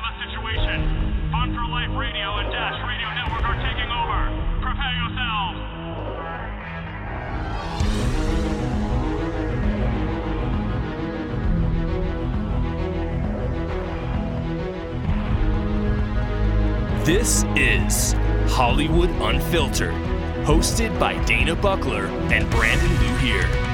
have a situation. Fun for Life Radio and Dash Radio Network are taking over. Prepare yourselves. This is Hollywood Unfiltered, hosted by Dana Buckler and Brandon Louhier.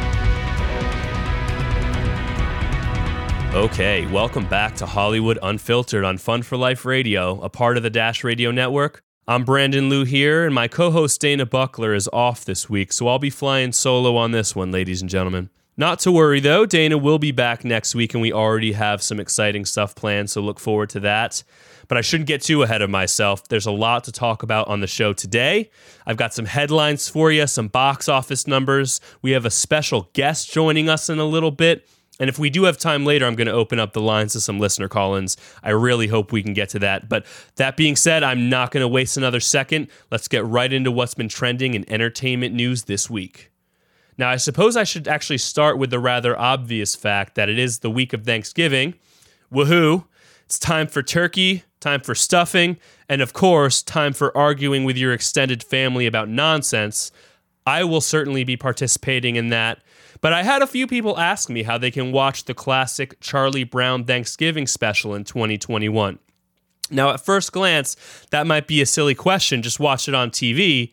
Okay, welcome back to Hollywood Unfiltered on Fun for Life Radio, a part of the Dash Radio Network. I'm Brandon Louhier, and my co host Dana Buckler is off this week, so I'll be flying solo on this one, ladies and gentlemen. Not to worry though, Dana will be back next week, and we already have some exciting stuff planned, so look forward to that. But I shouldn't get too ahead of myself. There's a lot to talk about on the show today. I've got some headlines for you, some box office numbers. We have a special guest joining us in a little bit. And if we do have time later, I'm going to open up the lines to some listener call ins. I really hope we can get to that. But that being said, I'm not going to waste another second. Let's get right into what's been trending in entertainment news this week. Now, I suppose I should actually start with the rather obvious fact that it is the week of Thanksgiving. Woohoo! It's time for turkey, time for stuffing, and of course, time for arguing with your extended family about nonsense. I will certainly be participating in that. But I had a few people ask me how they can watch the classic Charlie Brown Thanksgiving special in 2021. Now, at first glance, that might be a silly question. Just watch it on TV.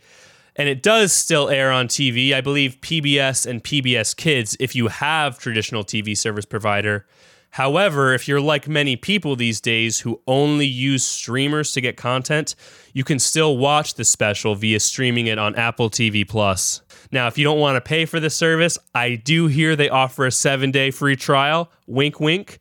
And it does still air on TV. I believe PBS and PBS Kids, if you have traditional TV service provider. However, if you're like many people these days who only use streamers to get content, you can still watch the special via streaming it on Apple TV Plus. Now, if you don't want to pay for the service, I do hear they offer a seven day free trial. Wink, wink.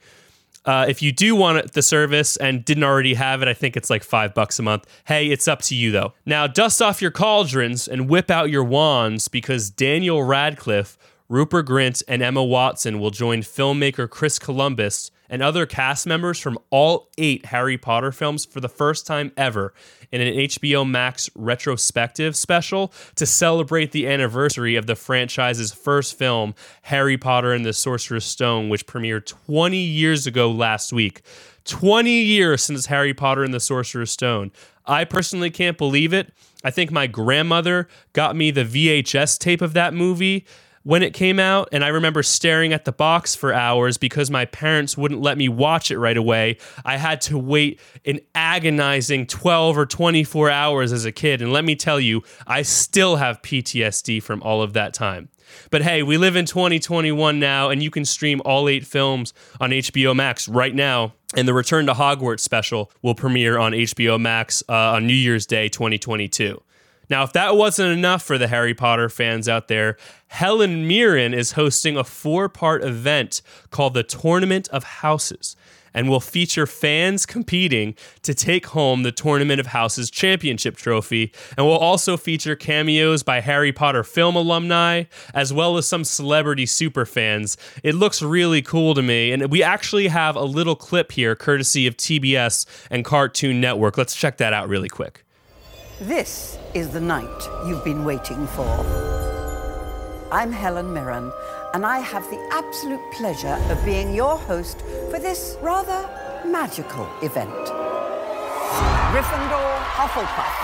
Uh, if you do want the service and didn't already have it, I think it's like five bucks a month. Hey, it's up to you though. Now, dust off your cauldrons and whip out your wands because Daniel Radcliffe, Rupert Grint, and Emma Watson will join filmmaker Chris Columbus and other cast members from all eight Harry Potter films for the first time ever in an HBO Max retrospective special to celebrate the anniversary of the franchise's first film, Harry Potter and the Sorcerer's Stone, which premiered 20 years ago last week. 20 years since Harry Potter and the Sorcerer's Stone. I personally can't believe it. I think my grandmother got me the VHS tape of that movie when it came out, and I remember staring at the box for hours because my parents wouldn't let me watch it right away. I had to wait an agonizing 12 or 24 hours as a kid, and let me tell you, I still have PTSD from all of that time. But hey, we live in 2021 now, and you can stream all eight films on HBO Max right now. And the Return to Hogwarts special will premiere on HBO Max uh, on New Year's Day 2022. Now, if that wasn't enough for the Harry Potter fans out there, Helen Mirren is hosting a four part event called the Tournament of Houses and will feature fans competing to take home the Tournament of Houses championship trophy and will also feature cameos by Harry Potter film alumni as well as some celebrity super fans. It looks really cool to me and we actually have a little clip here courtesy of TBS and Cartoon Network. Let's check that out really quick. This is the night you've been waiting for. I'm Helen Mirren, and I have the absolute pleasure of being your host for this rather magical event. Gryffindor, Hufflepuff,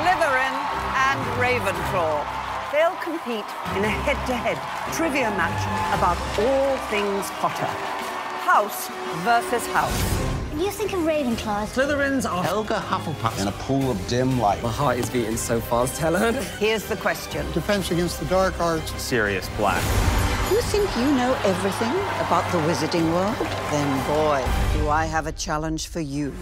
Slytherin, and Ravenclaw. They'll compete in a head-to-head trivia match about all things Potter. House versus house. You think of Ravenclaw. Slytherins are Helga Hufflepuff in a pool of dim light. My heart is beating so fast, Helen. Here's the question. Defense against the dark arts. Sirius Black. You think you know everything about the wizarding world? Then, boy, do I have a challenge for you.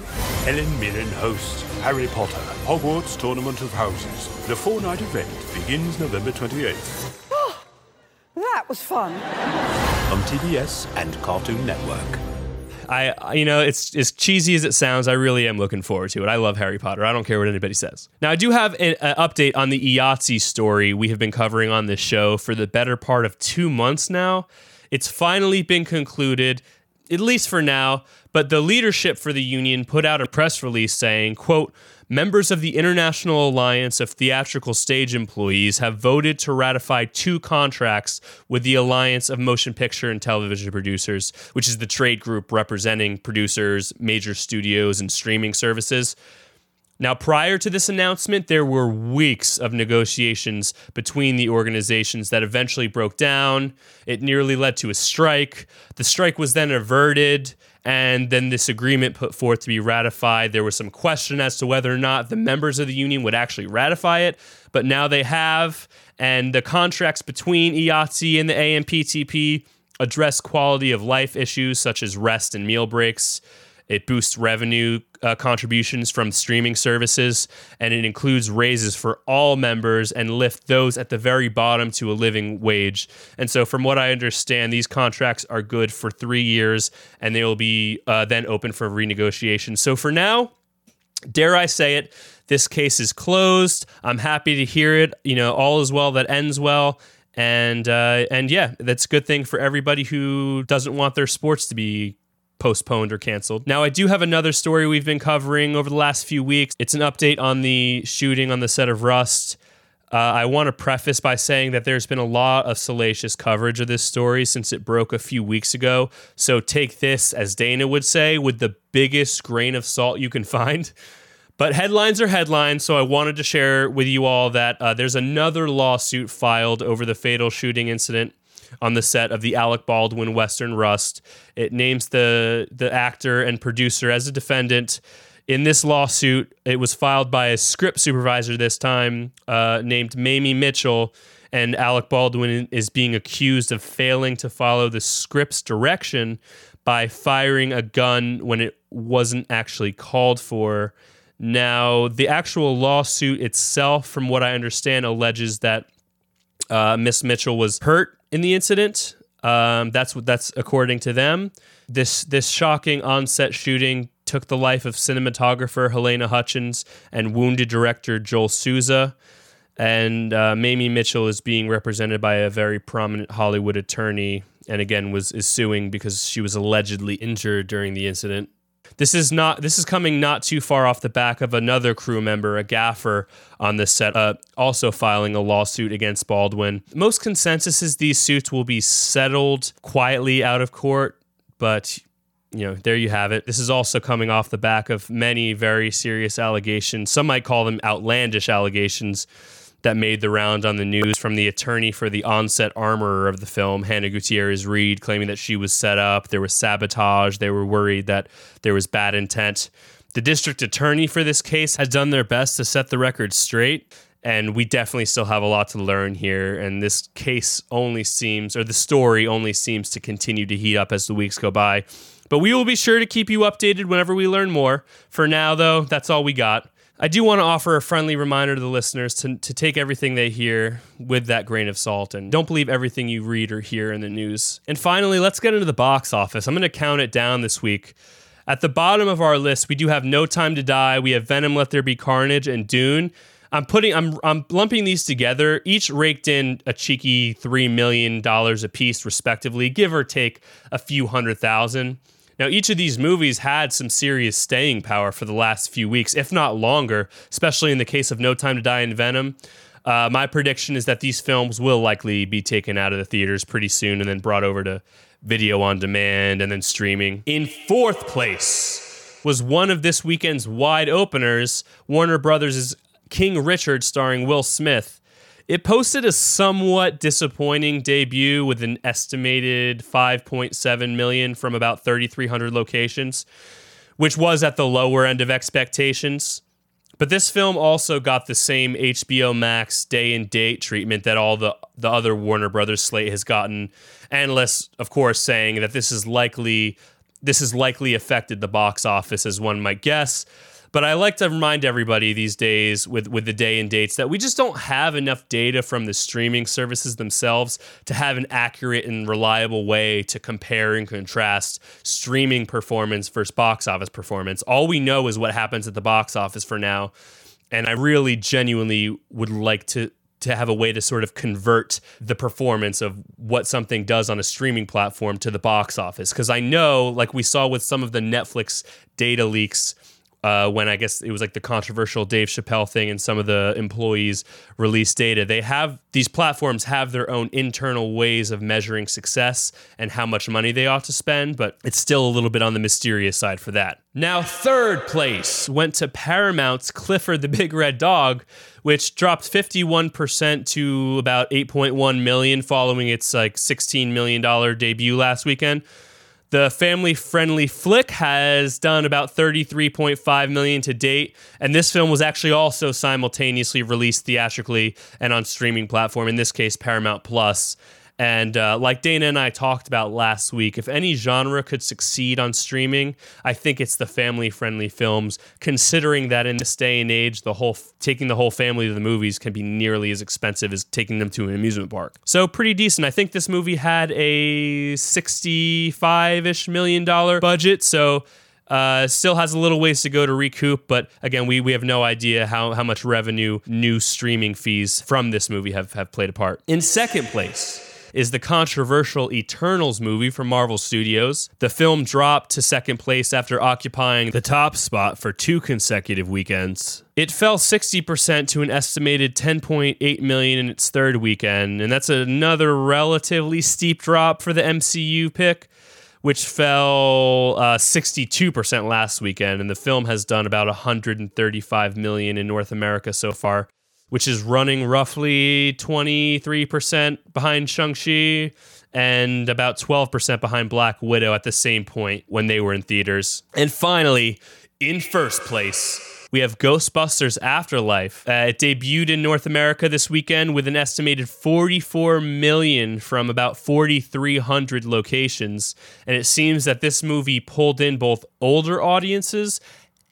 Helen Mirren hosts Harry Potter, Hogwarts Tournament of Houses. The four-night event begins November 28th Oh, That was fun. on TBS and Cartoon Network. I, you know, it's as cheesy as it sounds. I really am looking forward to it. I love Harry Potter. I don't care what anybody says. Now, I do have an, update on the IATSE story we have been covering on this show for the better part of two months now. It's finally been concluded. At least for now. But the leadership for the union put out a press release saying, quote, Members of the International Alliance of Theatrical Stage Employees have voted to ratify two contracts with the Alliance of Motion Picture and Television Producers, which is the trade group representing producers, major studios, and streaming services. Now, prior to this announcement, there were weeks of negotiations between the organizations that eventually broke down. It nearly led to a strike. The strike was then averted, and then this agreement put forth to be ratified. There was some question as to whether or not the members of the union would actually ratify it, but now they have. And the contracts between IATSE and the AMPTP address quality of life issues such as rest and meal breaks. It boosts revenue uh, contributions from streaming services, and it includes raises for all members and lift those at the very bottom to a living wage. And so, from what I understand, these contracts are good for three years, and they will be uh, then open for renegotiation. So, for now, dare I say it, this case is closed. I'm happy to hear it. You know, all is well that ends well. And uh, and yeah, that's a good thing for everybody who doesn't want their sports to be postponed or canceled. Now, I do have another story we've been covering over the last few weeks. It's an update on the shooting on the set of Rust. Uh, I want to preface by saying that there's been a lot of salacious coverage of this story since it broke a few weeks ago. So take this, as Dana would say, with the biggest grain of salt you can find. But headlines are headlines, so I wanted to share with you all that uh, there's another lawsuit filed over the fatal shooting incident on the set of the Alec Baldwin Western Rust. It names the the actor and producer as a defendant. In this lawsuit, it was filed by a script supervisor this time, uh, named Mamie Mitchell, and Alec Baldwin is being accused of failing to follow the script's direction by firing a gun when it wasn't actually called for. Now, the actual lawsuit itself, from what I understand, alleges that uh, Miss Mitchell was hurt in the incident. Um, that's what that's according to them. This this shocking onset shooting took the life of cinematographer Halyna Hutchins and wounded director Joel Souza. And uh, Mamie Mitchell is being represented by a very prominent Hollywood attorney, and again was is suing because she was allegedly injured during the incident. This is not. This is coming not too far off the back of another crew member, a gaffer on the set, uh, also filing a lawsuit against Baldwin. Most consensus is these suits will be settled quietly out of court, but you know, there you have it. This is also coming off the back of many very serious allegations. Some might call them outlandish allegations that made the round on the news from the attorney for the onset armorer of the film, Hannah Gutierrez Reed, claiming that she was set up, there was sabotage, they were worried that there was bad intent. The district attorney for this case has done their best to set the record straight, and we definitely still have a lot to learn here. And this case only seems, or the story only seems to continue to heat up as the weeks go by. But we will be sure to keep you updated whenever we learn more. For now, though, that's all we got. I do want to offer a friendly reminder to the listeners to, to take everything they hear with that grain of salt and don't believe everything you read or hear in the news. And finally, let's get into the box office. I'm going to count it down this week. At the bottom of our list, we do have No Time to Die, we have Venom, Let There Be Carnage, and Dune. I'm putting I'm I'm lumping these together. Each raked in a cheeky three million dollars a piece, respectively, give or take a few hundred thousand. Now, each of these movies had some serious staying power for the last few weeks, if not longer, especially in the case of No Time to Die and Venom. Uh, my prediction is that these films will likely be taken out of the theaters pretty soon and then brought over to video on demand and then streaming. In fourth place was one of this weekend's wide openers, Warner Brothers' King Richard starring Will Smith. It posted a somewhat disappointing debut with an estimated 5.7 million from about 3,300 locations, which was at the lower end of expectations. But this film also got the same HBO Max day and date treatment that all the, the other Warner Brothers slate has gotten. Analysts, of course, saying that this is likely this has likely affected the box office as one might guess. But I like to remind everybody these days with, with the day and dates that we just don't have enough data from the streaming services themselves to have an accurate and reliable way to compare and contrast streaming performance versus box office performance. All we know is what happens at the box office for now. And I really genuinely would like to to have a way to sort of convert the performance of what something does on a streaming platform to the box office. Because I know, like we saw with some of the Netflix data leaks uh, when I guess it was like the controversial Dave Chappelle thing and some of the employees released data. They have these platforms have their own internal ways of measuring success and how much money they ought to spend, but it's still a little bit on the mysterious side for that. Now, third place went to Paramount's Clifford the Big Red Dog, which dropped 51% to about 8.1 million following its like 16 million dollar debut last weekend. The family friendly flick has done about 33.5 million to date, and this film was actually also simultaneously released theatrically and on streaming platform, in this case Paramount Plus. And uh, like Dana and I talked about last week, if any genre could succeed on streaming, I think it's the family-friendly films. Considering that in this day and age, the whole taking the whole family to the movies can be nearly as expensive as taking them to an amusement park. So pretty decent. I think this movie had a sixty-five-ish million dollar budget. So. Uh, still has a little ways to go to recoup, but again, we, we have no idea how, how much revenue new streaming fees from this movie have, have played a part. In second place, is the controversial Eternals movie from Marvel Studios. The film dropped to second place after occupying the top spot for two consecutive weekends. It fell 60% to an estimated 10.8 million in its third weekend, and that's another relatively steep drop for the MCU pick which fell uh, 62% last weekend and the film has done about 135 million in North America so far which is running roughly 23% behind Shang-Chi and about 12% behind Black Widow at the same point when they were in theaters. And finally, in first place, we have Ghostbusters Afterlife. Uh, it debuted in North America this weekend with an estimated 44 million from about 4,300 locations. And it seems that this movie pulled in both older audiences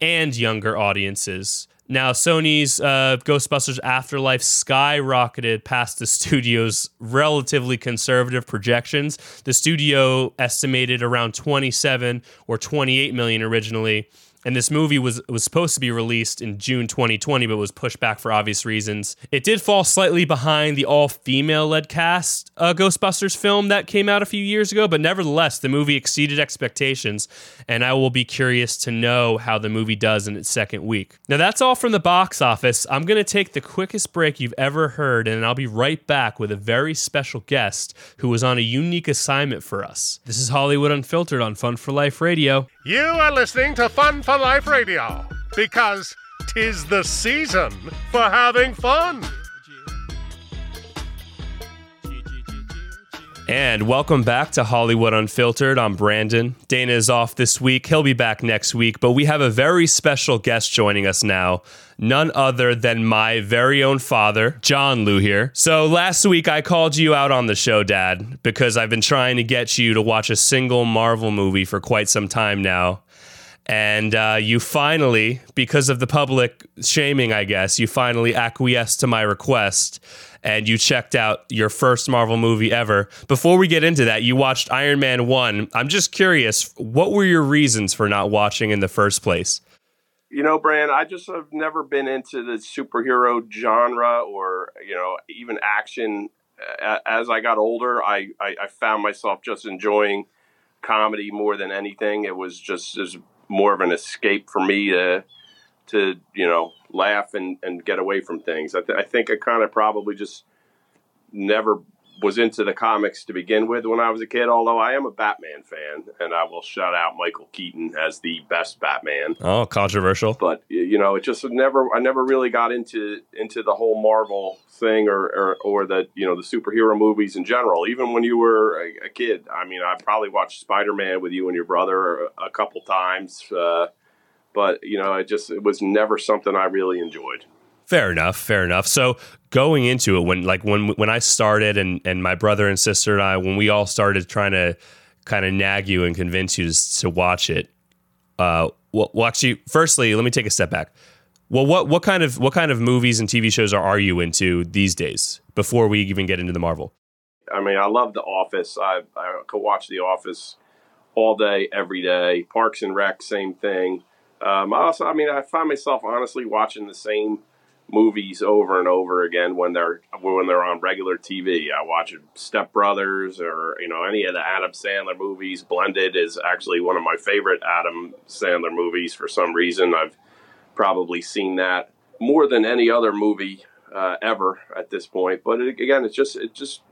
and younger audiences. Now, Sony's uh, Ghostbusters Afterlife skyrocketed past the studio's relatively conservative projections. The studio estimated around 27 or 28 million originally, and this movie was was supposed to be released in June 2020, but was pushed back for obvious reasons. It did fall slightly behind the all female led cast uh, Ghostbusters film that came out a few years ago, but nevertheless, the movie exceeded expectations, and I will be curious to know how the movie does in its second week. Now, that's all from the box office. I'm to take the quickest break you've ever heard, and I'll be right back with a very special guest who was on a unique assignment for us. This is Hollywood Unfiltered on Fun for Life Radio. You are listening to Fun for Life Radio because tis the season for having fun. And welcome back to Hollywood Unfiltered. I'm Brandon. Dana is off this week. He'll be back next week, but we have a very special guest joining us now. None other than my very own father, John Louhier. So last week I called you out on the show, Dad, because I've been trying to get you to watch a single Marvel movie for quite some time now. And uh, you finally, because of the public shaming, I guess, you finally acquiesced to my request and you checked out your first Marvel movie ever. Before we get into that, you watched Iron Man 1. I'm just curious, what were your reasons for not watching in the first place? You know, Brand, I just have never been into the superhero genre or, you know, even action. As I got older, I, I, I found myself just enjoying comedy more than anything. It was just as more of an escape for me to to you know laugh and, and get away from things. I, th- I think I kind of probably just never was into the comics to begin with when I was a kid. Although I am a Batman fan, and I will shout out Michael Keaton as the best Batman. Oh, controversial. But you know, it just never. I never really got into into the whole Marvel thing or or, or the you know the superhero movies in general. Even when you were a, a kid, I mean, I probably watched Spider Man with you and your brother a, a couple times. Uh, but you know, it just it was never something I really enjoyed. Fair enough, fair enough. So going into it, when like when when I started, and and my brother and sister and I, when we all started trying to kind of nag you and convince you to, to watch it, uh, well, well, actually, firstly, let me take a step back. Well, what what kind of what kind of movies and TV shows are, are you into these days? Before we even get into the Marvel, I mean, I love The Office. I I could watch The Office all day, every day. Parks and Rec, same thing. Um, I also, I mean, I find myself honestly watching the same movies over and over again when they're when they're on regular TV. I watch Step Brothers or you know any of the Adam Sandler movies. Blended is actually one of my favorite Adam Sandler movies for some reason. I've probably seen that more than any other movie uh, ever at this point. But it, again, it's just it just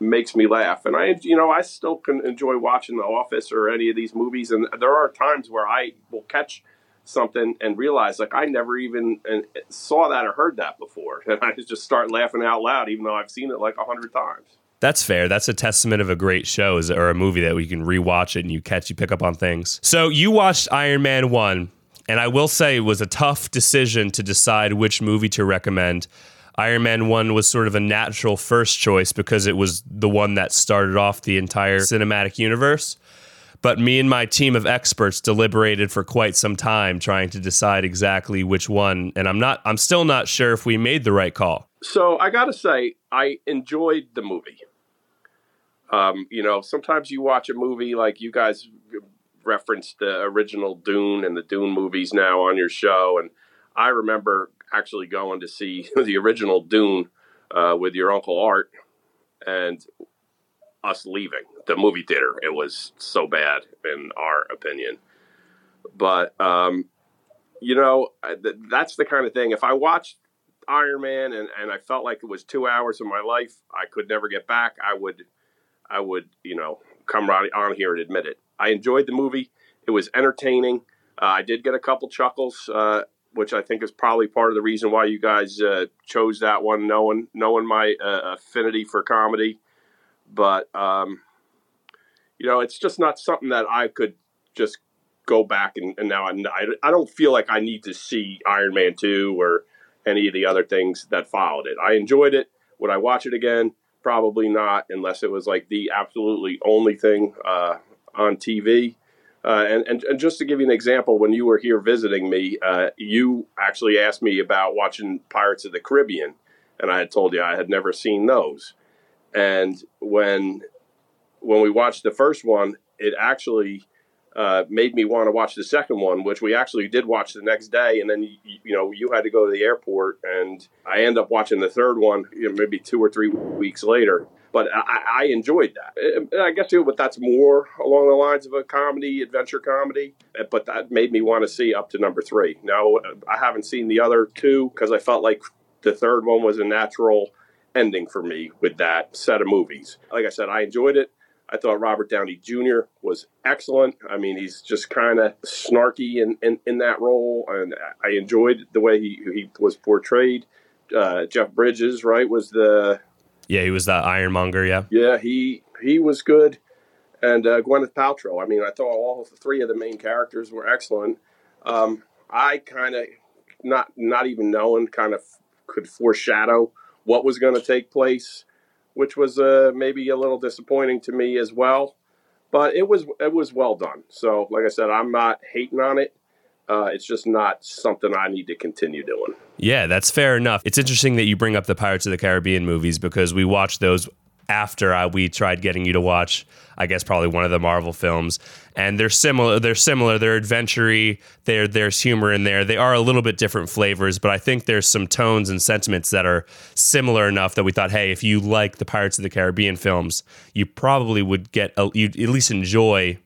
makes me laugh, and I you know I still can enjoy watching The Office or any of these movies. And there are times where I will catch something and realize like I never even saw that or heard that before, and I just start laughing out loud, even though I've seen it like a hundred times. That's fair. That's a testament of a great show is, or a movie that we can rewatch it and you catch, you pick up on things. So you watched Iron Man 1, and I will say it was a tough decision to decide which movie to recommend. Iron Man 1 was sort of a natural first choice because it was the one that started off the entire cinematic universe. But me and my team of experts deliberated for quite some time trying to decide exactly which one, and I'm not I'm still not sure if we made the right call. So I got to say, I enjoyed the movie. Um, you know, sometimes you watch a movie like you guys referenced the original Dune and the Dune movies now on your show, and I remember actually going to see the original Dune uh, with your uncle Art, and us leaving the movie theater. It was so bad, in our opinion. But um, you know, that's the kind of thing. If I watched Iron Man and, and I felt like it was two hours of my life I could never get back, I would, I would, you know, come right on here and admit it. I enjoyed the movie. It was entertaining. Uh, I did get a couple chuckles, uh, which I think is probably part of the reason why you guys uh, chose that one, knowing knowing my uh, affinity for comedy. But um, you know, it's just not something that I could just go back and, and now I, I don't feel like I need to see Iron Man two or any of the other things that followed it. I enjoyed it. Would I watch it again? Probably not, unless it was like the absolutely only thing uh, on TV. Uh, and, and, and just to give you an example, when you were here visiting me, uh, you actually asked me about watching Pirates of the Caribbean, and I had told you I had never seen those. And when when we watched the first one, it actually uh, made me want to watch the second one, which we actually did watch the next day. And then you, you know you had to go to the airport, and I end up watching the third one you know, maybe two or three weeks later but I, I enjoyed that. I guess too, but that's more along the lines of a comedy, adventure comedy. But that made me want to see up to number three. Now I haven't seen the other two because I felt like the third one was a natural ending for me with that set of movies. Like I said, I enjoyed it. I thought Robert Downey Jr. was excellent. I mean, he's just kind of snarky in, in, in, that role, and I enjoyed the way he, he was portrayed. Uh, Jeff Bridges, right, was the yeah, he was that Ironmonger. Yeah, yeah, he he was good, and uh, Gwyneth Paltrow. I mean, I thought all three of the main characters were excellent. Um, I kind of not not even knowing kind of could foreshadow what was going to take place, which was uh, maybe a little disappointing to me as well. But it was it was well done. So, like I said, I'm not hating on it. Uh, it's just not something I need to continue doing. Yeah, that's fair enough. It's interesting that you bring up the Pirates of the Caribbean movies because we watched those after I, we tried getting you to watch, I guess probably one of the Marvel films, and they're similar. They're similar. They're adventure There, there's humor in there. They are a little bit different flavors, but I think there's some tones and sentiments that are similar enough that we thought, hey, if you like the Pirates of the Caribbean films, you probably would get, you'd at least enjoy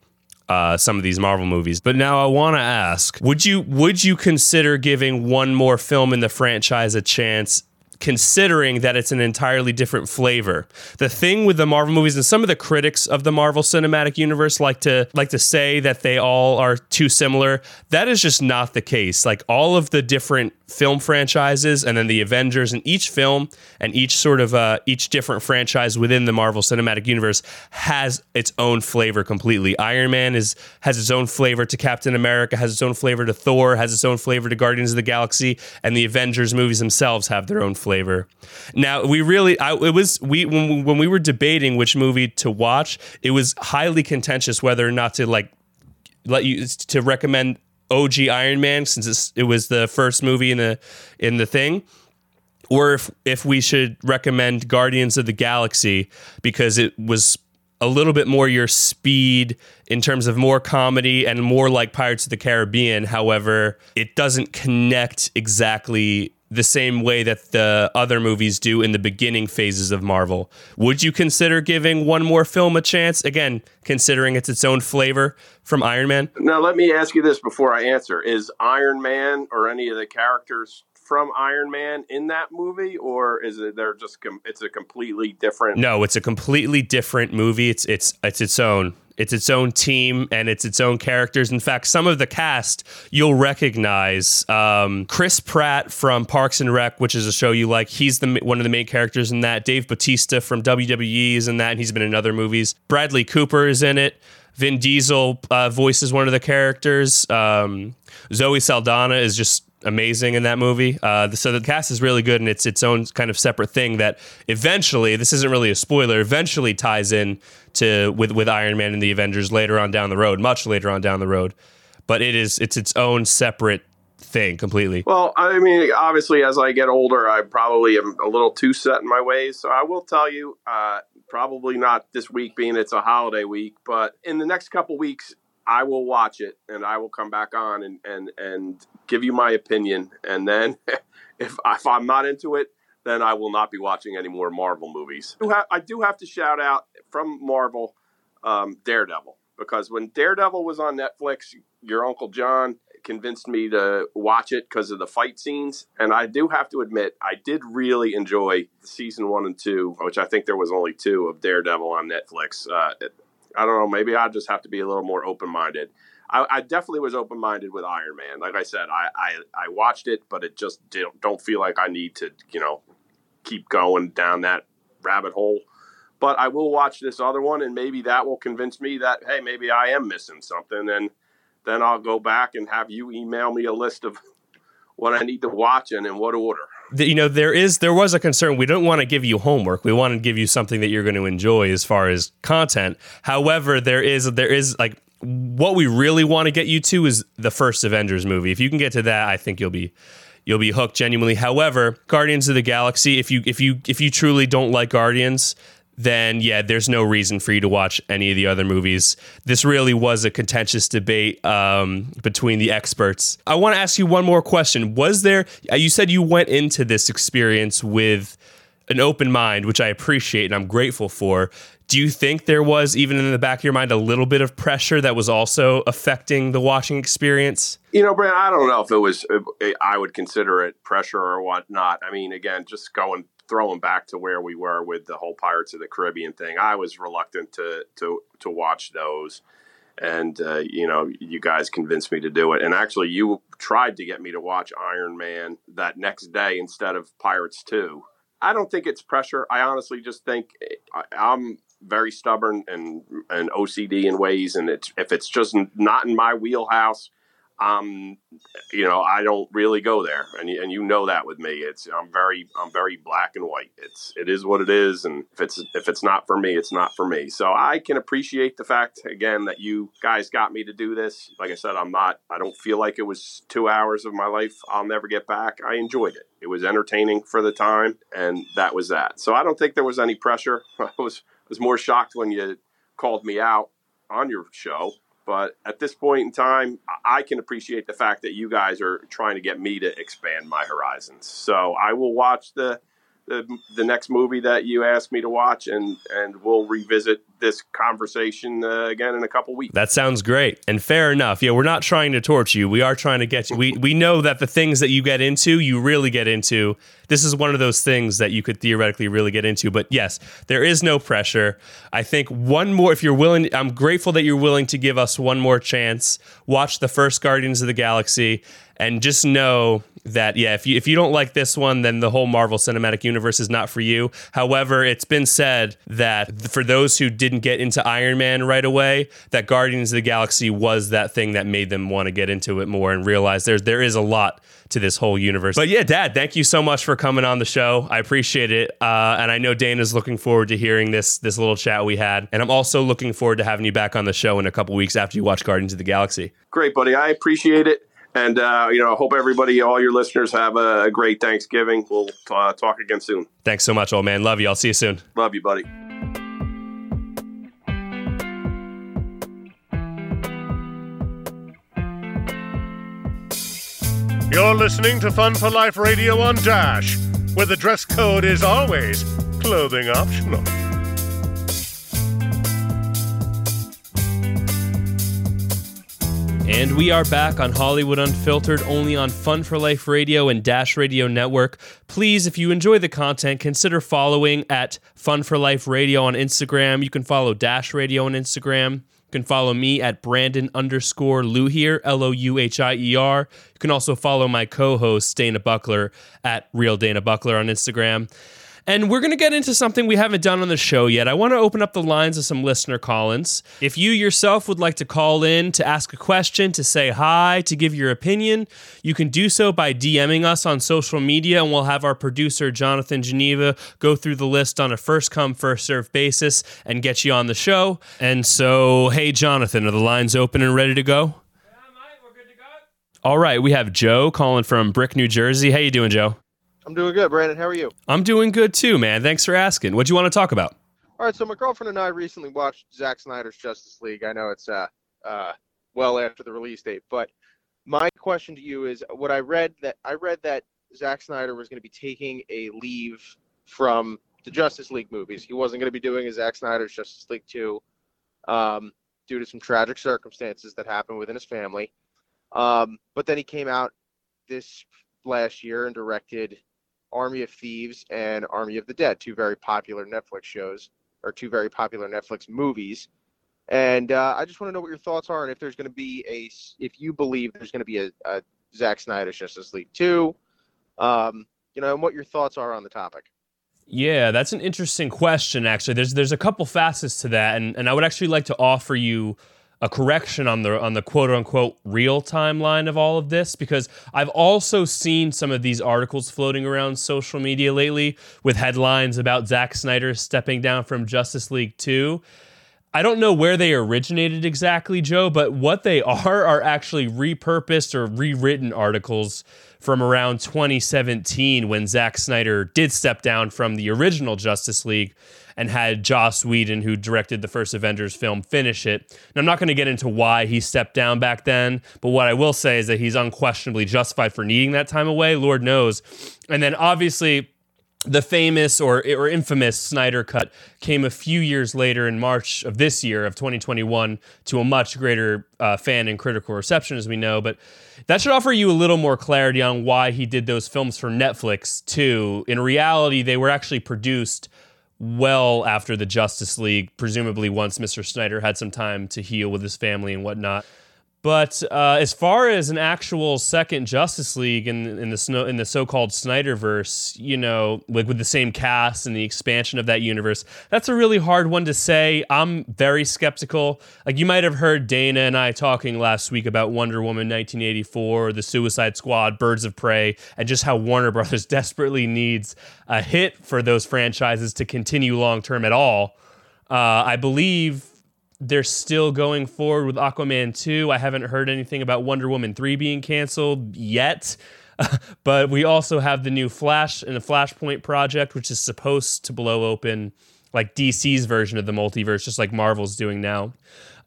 uh, some of these Marvel movies. But now I want to ask: Would you would you consider giving one more film in the franchise a chance considering that it's an entirely different flavor. The thing with the Marvel movies and some of the critics of the Marvel Cinematic Universe like to like to say that they all are too similar. That is just not the case. Like all of the different film franchises and then the Avengers and each film and each sort of uh, each different franchise within the Marvel Cinematic Universe has its own flavor completely. Iron Man is has its own flavor to Captain America, has its own flavor to Thor, has its own flavor to Guardians of the Galaxy, and the Avengers movies themselves have their own flavor. Now, we really I, it was we when, when we were debating which movie to watch, it was highly contentious whether or not to like let you to recommend OG Iron Man since it was the first movie in the in the thing, or if if we should recommend Guardians of the Galaxy because it was a little bit more your speed in terms of more comedy and more like Pirates of the Caribbean. However, it doesn't connect exactly the same way that the other movies do in the beginning phases of Marvel. Would you consider giving one more film a chance? Again, considering it's its own flavor from Iron Man? Now, let me ask you this before I answer. Is Iron Man or any of the characters from Iron Man in that movie, or is it they're just com- it's a completely different? No, it's a completely different movie. It's it's it's its own. It's its own team and it's its own characters. In fact, some of the cast you'll recognize. Um, Chris Pratt from Parks and Rec, which is a show you like. He's the one of the main characters in that. Dave Batista from WWE is in that, and he's been in other movies. Bradley Cooper is in it. Vin Diesel uh, voices one of the characters. Um, Zoe Saldana is just amazing in that movie. Uh, so the cast is really good, and it's its own kind of separate thing that eventually, this isn't really a spoiler, eventually ties in to with with Iron Man and the Avengers later on down the road, much later on down the road. But it is it's its own separate thing completely. Well, I mean, obviously, as I get older, I probably am a little too set in my ways. So I will tell you, uh, probably not this week, being it's a holiday week, but in the next couple weeks, I will watch it and I will come back on and and and give you my opinion. And then if if I'm not into it, then I will not be watching any more Marvel movies. I do have to shout out from Marvel um, Daredevil because when Daredevil was on Netflix, your uncle John convinced me to watch it because of the fight scenes. And I do have to admit, I did really enjoy season one and two, which I think there was only two of Daredevil on Netflix. Uh, I don't know. Maybe I just have to be a little more open minded. I, I, definitely was open minded with Iron Man. Like I said, I, I, I watched it, but it just don't, feel like I need to, you know, keep going down that rabbit hole. But I will watch this other one, and maybe that will convince me that hey, maybe I am missing something, and then I'll go back and have you email me a list of what I need to watch and in what order. You know, there is there was a concern. We don't want to give you homework. We want to give you something that you're going to enjoy as far as content. However, there is there is like what we really want to get you to is the first Avengers movie. If you can get to that, I think you'll be you'll be hooked genuinely. However, Guardians of the Galaxy, if you if you if you truly don't like Guardians, then yeah, there's no reason for you to watch any of the other movies. This really was a contentious debate um, between the experts. I want to ask you one more question. Was there, uh, you said you went into this experience with an open mind, which I appreciate and I'm grateful for. Do you think there was, even in the back of your mind, a little bit of pressure that was also affecting the watching experience? You know, Brent, I don't know if it was, I would consider it pressure or whatnot. I mean, again, just going throwing back to where we were with the whole Pirates of the Caribbean thing, I was reluctant to to to watch those. And uh, you know, you guys convinced me to do it. And actually, you tried to get me to watch Iron Man that next day instead of Pirates Two. I don't think it's pressure. I honestly just think I, I'm very stubborn and and OCD in ways, and it's if it's just not in my wheelhouse, um, you know, I don't really go there, and and you know that with me, it's I'm very I'm very black and white. It's it is what it is, and if it's if it's not for me, it's not for me. So I can appreciate the fact again that you guys got me to do this. Like I said, I'm not. I don't feel like it was two hours of my life I'll never get back. I enjoyed it. It was entertaining for the time, and that was that. So I don't think there was any pressure. I was was more shocked when you called me out on your show but at this point in time, I can appreciate the fact that you guys are trying to get me to expand my horizons. So I will watch the the, the next movie that you asked me to watch, and and we'll revisit this conversation uh, again in a couple weeks. That sounds great and fair enough. Yeah, we're not trying to torture you. We are trying to get you. We we know that the things that you get into, you really get into. This is one of those things that you could theoretically really get into. But yes, there is no pressure. I think one more, if you're willing, I'm grateful that you're willing to give us one more chance. Watch the first Guardians of the Galaxy and just know that yeah, if you if you don't like this one, then the whole Marvel Cinematic Universe is not for you. However, it's been said that for those who didn't get into Iron Man right away, that Guardians of the Galaxy was that thing that made them want to get into it more and realize there's there is a lot to this whole universe. But yeah, Dad, thank you so much for coming on the show. I appreciate it, uh, and I know Dana's looking forward to hearing this this little chat we had, and I'm also looking forward to having you back on the show in a couple weeks after you watch Guardians of the Galaxy. Great, buddy. I appreciate it. And, uh, you know, I hope everybody, all your listeners have a, great Thanksgiving. We'll uh, talk again soon. Thanks so much, old man. Love you. I'll see you soon. Love you, buddy. You're listening to Fun for Life Radio on Dash, where the dress code is always clothing optional. And we are back on Hollywood Unfiltered, only on Fun for Life Radio and Dash Radio Network. Please, if you enjoy the content, consider following at Fun for Life Radio on Instagram. You can follow Dash Radio on Instagram. You can follow me at Brandon underscore Louhier, L O U H I E R. You can also follow my co host, Dana Buckler, at Real Dana Buckler on Instagram. And we're going to get into something we haven't done on the show yet. I want to open up the lines of some listener call-ins. If you yourself would like to call in to ask a question, to say hi, to give your opinion, you can do so by DMing us on social media, and we'll have our producer, Jonathan Geneva, go through the list on a first come, first served basis and get you on the show. And so, hey, Jonathan, are the lines open and ready to go? Yeah, mate, we're good to go? All right, we have Joe calling from Brick, New Jersey. How you doing, Joe? I'm doing good, Brandon. How are you? I'm doing good too, man. Thanks for asking. What do you want to talk about? All right, so my girlfriend and I recently watched Zack Snyder's Justice League. I know it's uh, uh, well after the release date, but my question to you is: What I read that I read that Zack Snyder was going to be taking a leave from the Justice League movies. He wasn't going to be doing a Zack Snyder's Justice League two, um, due to some tragic circumstances that happened within his family. Um, but then he came out this last year and directed Army of Thieves and Army of the Dead, two very popular Netflix shows or two very popular Netflix movies. And uh, I just want to know what your thoughts are, and if there's going to be a, if you believe there's going to be a, a Zack Snyder's Justice League two, um, you know, and what your thoughts are on the topic. Yeah, that's an interesting question. Actually, there's there's a couple facets to that, and and I would actually like to offer you a correction on the on the quote unquote real timeline of all of this because I've also seen some of these articles floating around social media lately with headlines about Zack Snyder stepping down from Justice League 2. I don't know where they originated exactly, Joe, but what they are are actually repurposed or rewritten articles from around 2017 when Zack Snyder did step down from the original Justice League and had Joss Whedon, who directed the first Avengers film, finish it. And I'm not going to get into why he stepped down back then, but what I will say is that he's unquestionably justified for needing that time away, Lord knows. And then obviously, the famous or, or infamous Snyder Cut came a few years later in March of this year, of 2021, to a much greater uh, fan and critical reception, as we know. But that should offer you a little more clarity on why he did those films for Netflix, too. In reality, they were actually produced well after the Justice League, presumably once Mr. Snyder had some time to heal with his family and whatnot. But uh, as far as an actual second Justice League in, in the snow, in the so-called Snyderverse, you know, like with the same cast and the expansion of that universe, that's a really hard one to say. I'm very skeptical. Like you might have heard Dana and I talking last week about Wonder Woman 1984, The Suicide Squad, Birds of Prey, and just how Warner Brothers desperately needs a hit for those franchises to continue long term at all. Uh, I believe they're still going forward with Aquaman 2. I haven't heard anything about Wonder Woman 3 being canceled yet. but we also have the new Flash and the Flashpoint project, which is supposed to blow open like DC's version of the multiverse, just like Marvel's doing now.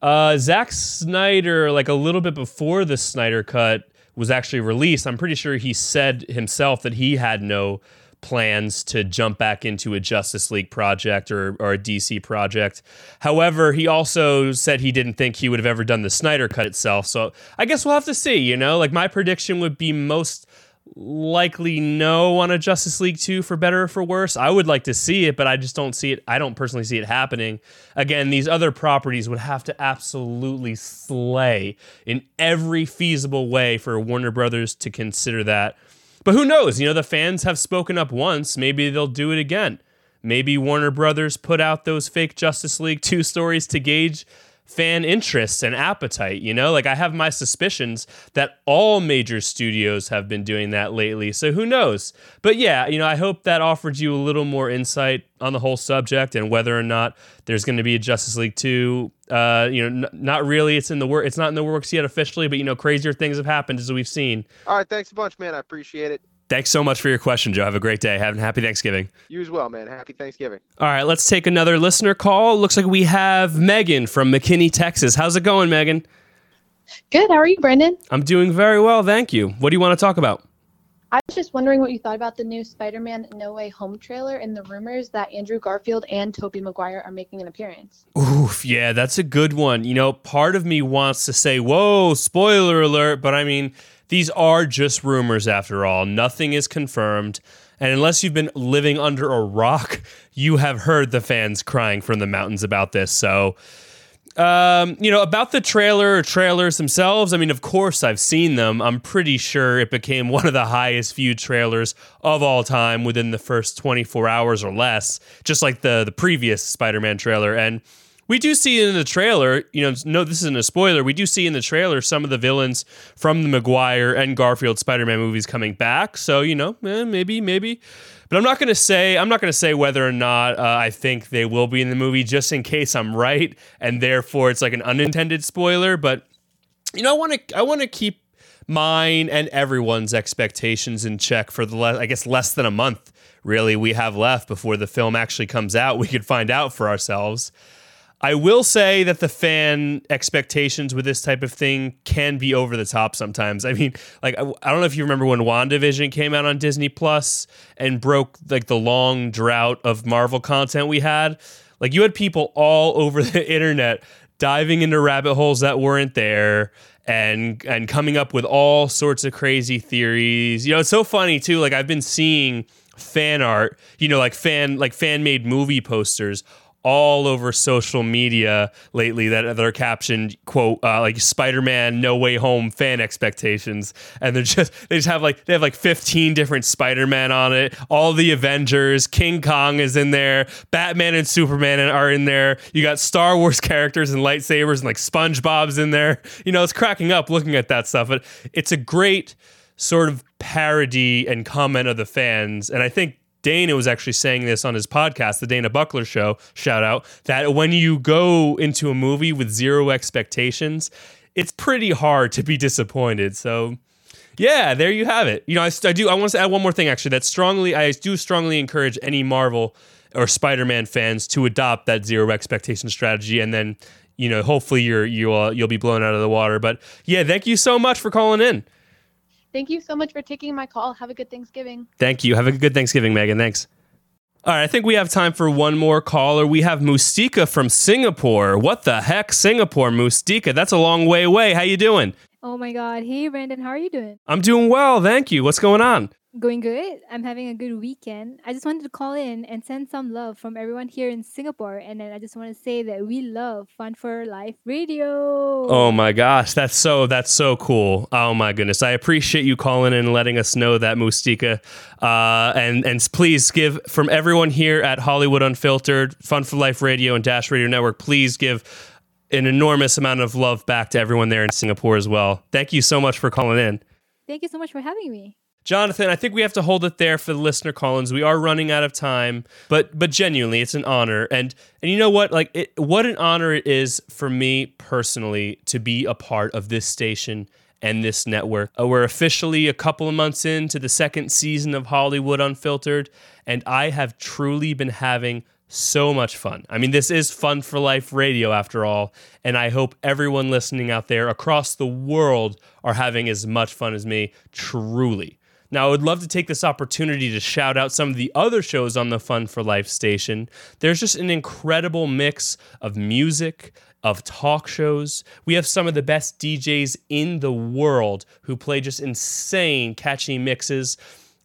Uh, Zack Snyder, like a little bit before the Snyder Cut was actually released, I'm pretty sure he said himself that he had no plans to jump back into a Justice League project or, or a DC project. However, he also said he didn't think he would have ever done the Snyder cut itself. So I guess we'll have to see, you know? Like my prediction would be most likely no on a Justice League 2 for better or for worse. I would like to see it, but I just don't see it. I don't personally see it happening. Again, these other properties would have to absolutely slay in every feasible way for Warner Brothers to consider that but who knows? You know, the fans have spoken up once. Maybe they'll do it again. Maybe Warner Brothers put out those fake Justice League 2 stories to gauge fan interest and appetite. You know, like I have my suspicions that all major studios have been doing that lately. So who knows? But yeah, you know, I hope that offered you a little more insight on the whole subject and whether or not there's going to be a Justice League 2. Uh, you know, n- not really. It's in the work. It's not in the works yet officially, but you know, crazier things have happened as we've seen. All right, thanks a bunch, man. I appreciate it. Thanks so much for your question, Joe. Have a great day. Have a happy Thanksgiving. You as well, man. Happy Thanksgiving. All right, let's take another listener call. Looks like we have Megan from McKinney, Texas. How's it going, Megan? Good. How are you, Brendan? I'm doing very well, thank you. What do you want to talk about? I was just wondering what you thought about the new Spider-Man No Way Home trailer and the rumors that Andrew Garfield and Tobey Maguire are making an appearance. Oof, yeah, that's a good one. You know, part of me wants to say, whoa, spoiler alert, but I mean, these are just rumors after all. Nothing is confirmed. And unless you've been living under a rock, you have heard the fans crying from the mountains about this. So, um, you know, about the trailer or trailers themselves, I mean, of course, I've seen them. I'm pretty sure it became one of the highest viewed trailers of all time within the first 24 hours or less, just like the, the previous Spider Man trailer. And we do see in the trailer, you know, no, this isn't a spoiler. We do see in the trailer some of the villains from the Maguire and Garfield Spider-Man movies coming back. So you know, eh, maybe, maybe. But I'm not going to say I'm not going to say whether or not uh, I think they will be in the movie, just in case I'm right, and therefore it's like an unintended spoiler. But you know, I want to I want to keep mine and everyone's expectations in check for the le- I guess less than a month really we have left before the film actually comes out. We could find out for ourselves. I will say that the fan expectations with this type of thing can be over the top sometimes. I mean, like I, I don't know if you remember when WandaVision came out on Disney Plus and broke like the long drought of Marvel content we had. Like you had people all over the internet diving into rabbit holes that weren't there and and coming up with all sorts of crazy theories. You know, it's so funny too. Like I've been seeing fan art, you know, like fan like fan made movie posters all over social media lately that, that are captioned quote uh, like spider-man no way home fan expectations. And they're just they just have like they have like 15 different spider-man on it. All the avengers king kong is in there batman and superman are in there. You got star wars characters and lightsabers and like spongebob's in there. You know it's cracking up looking at that stuff but it's a great sort of parody and comment of the fans. And i think Dana was actually saying this on his podcast, the Dana Buckler Show, shout out, that when you go into a movie with zero expectations, it's pretty hard to be disappointed. So, yeah, there you have it. You know, I, I do. I want to add one more thing actually. That strongly, I do strongly encourage any Marvel or Spider-Man fans to adopt that zero expectation strategy, and then you know, hopefully you're you'll you'll be blown out of the water. But yeah, thank you so much for calling in. Thank you so much for taking my call. Have a good Thanksgiving. Thank you. Have a good Thanksgiving, Megan. Thanks. All right, I think we have time for one more caller. We have Mustika from Singapore. What the heck, Singapore, Mustika? That's a long way away. How you doing? Oh my God. Hey, Brandon, how are you doing? I'm doing well, thank you. What's going on? Going good. I'm having a good weekend. I just wanted to call in and send some love from everyone here in Singapore. And then I just want to say that we love Fun for Life Radio. Oh my gosh, that's so that's so cool. Oh my goodness, I appreciate you calling in and letting us know that Mustika. Uh, and and please give from everyone here at Hollywood Unfiltered, Fun for Life Radio, and Dash Radio Network. Please give an enormous amount of love back to everyone there in Singapore as well. Thank you so much for calling in. Thank you so much for having me. Jonathan, I think we have to hold it there for the listener Collins. We are running out of time, but but genuinely, it's an honor. And and you know what? Like it, what an honor it is for me personally to be a part of this station and this network. Uh, we're officially a couple of months into the second season of Hollywood Unfiltered, and I have truly been having so much fun. I mean, this is Fun for Life radio after all, and I hope everyone listening out there across the world are having as much fun as me, truly. Now, I would love to take this opportunity to shout out some of the other shows on the Fun for Life station. There's just an incredible mix of music, of talk shows. We have some of the best DJs in the world who play just insane, catchy mixes.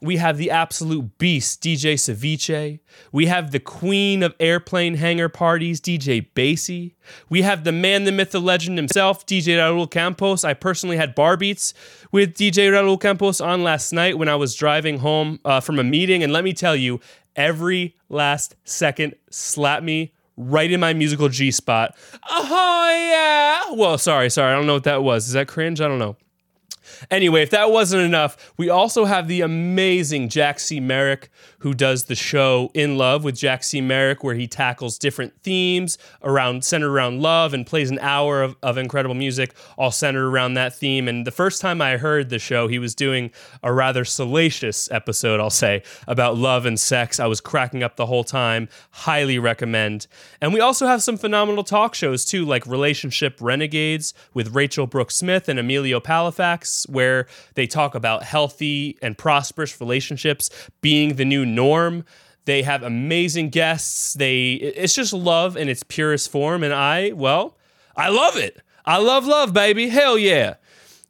We have the absolute beast, DJ Ceviche. We have the queen of airplane hangar parties, DJ Basie. We have the man, the myth, the legend himself, DJ Raul Campos. I personally had bar beats with DJ Raul Campos on last night when I was driving home uh, from a meeting. And let me tell you, every last second slapped me right in my musical G spot. Oh, yeah. Well, sorry, sorry. I don't know what that was. Is that cringe? I don't know. Anyway, if that wasn't enough, we also have the amazing Jack C. Merrick, who does the show In Love with Jack C. Merrick, where he tackles different themes around centered around love and plays an hour of, of incredible music, all centered around that theme. And the first time I heard the show, he was doing a rather salacious episode, I'll say, about love and sex. I was cracking up the whole time. Highly recommend. And we also have some phenomenal talk shows too, like Relationship Renegades with Rachel Brooks Smith and Emilio Palafax, where they talk about healthy and prosperous relationships being the new norm. They have amazing guests. They it's just love in its purest form and I, well, I love it. I love love, baby. Hell yeah.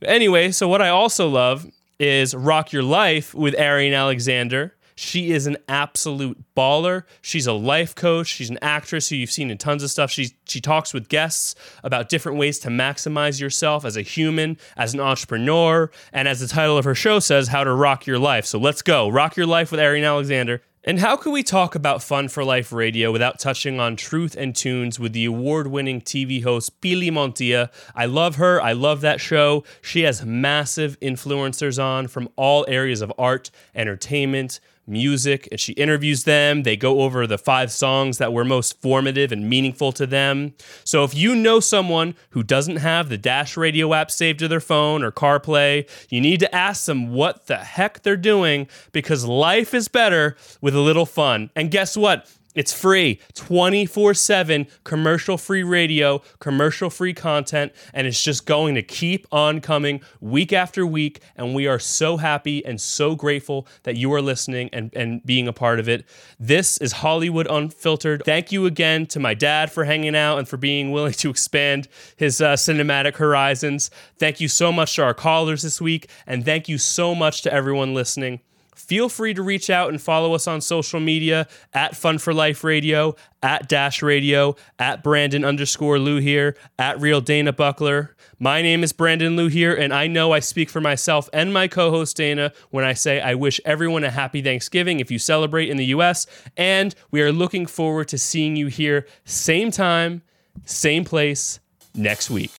Anyway, so what I also love is Rock Your Life with Arian Alexander. She is an absolute baller. She's a life coach. She's an actress who you've seen in tons of stuff. She she talks with guests about different ways to maximize yourself as a human, as an entrepreneur, and as the title of her show says, how to rock your life. So let's go. Rock your life with Arian Alexander. And how can we talk about Fun for Life radio without touching on Truth and Tunes with the award winning TV host Pili Montilla? I love her. I love that show. She has massive influencers on from all areas of art, entertainment, music, and she interviews them. They go over the five songs that were most formative and meaningful to them. So if you know someone who doesn't have the Dash Radio app saved to their phone or CarPlay, you need to ask them what the heck they're doing because life is better with a little fun. And guess what? It's free, 24 7, commercial free radio, commercial free content, and it's just going to keep on coming week after week. And we are so happy and so grateful that you are listening and, and being a part of it. This is Hollywood Unfiltered. Thank you again to my dad for hanging out and for being willing to expand his uh, cinematic horizons. Thank you so much to our callers this week, and thank you so much to everyone listening feel free to reach out and follow us on social media at Fun for Life Radio, at Dash Radio, at Brandon underscore Louhier, at Real Dana Buckler. My name is Brandon Louhier, and I know I speak for myself and my co host Dana when I say I wish everyone a happy Thanksgiving if you celebrate in the US, and we are looking forward to seeing you here, same time, same place, next week.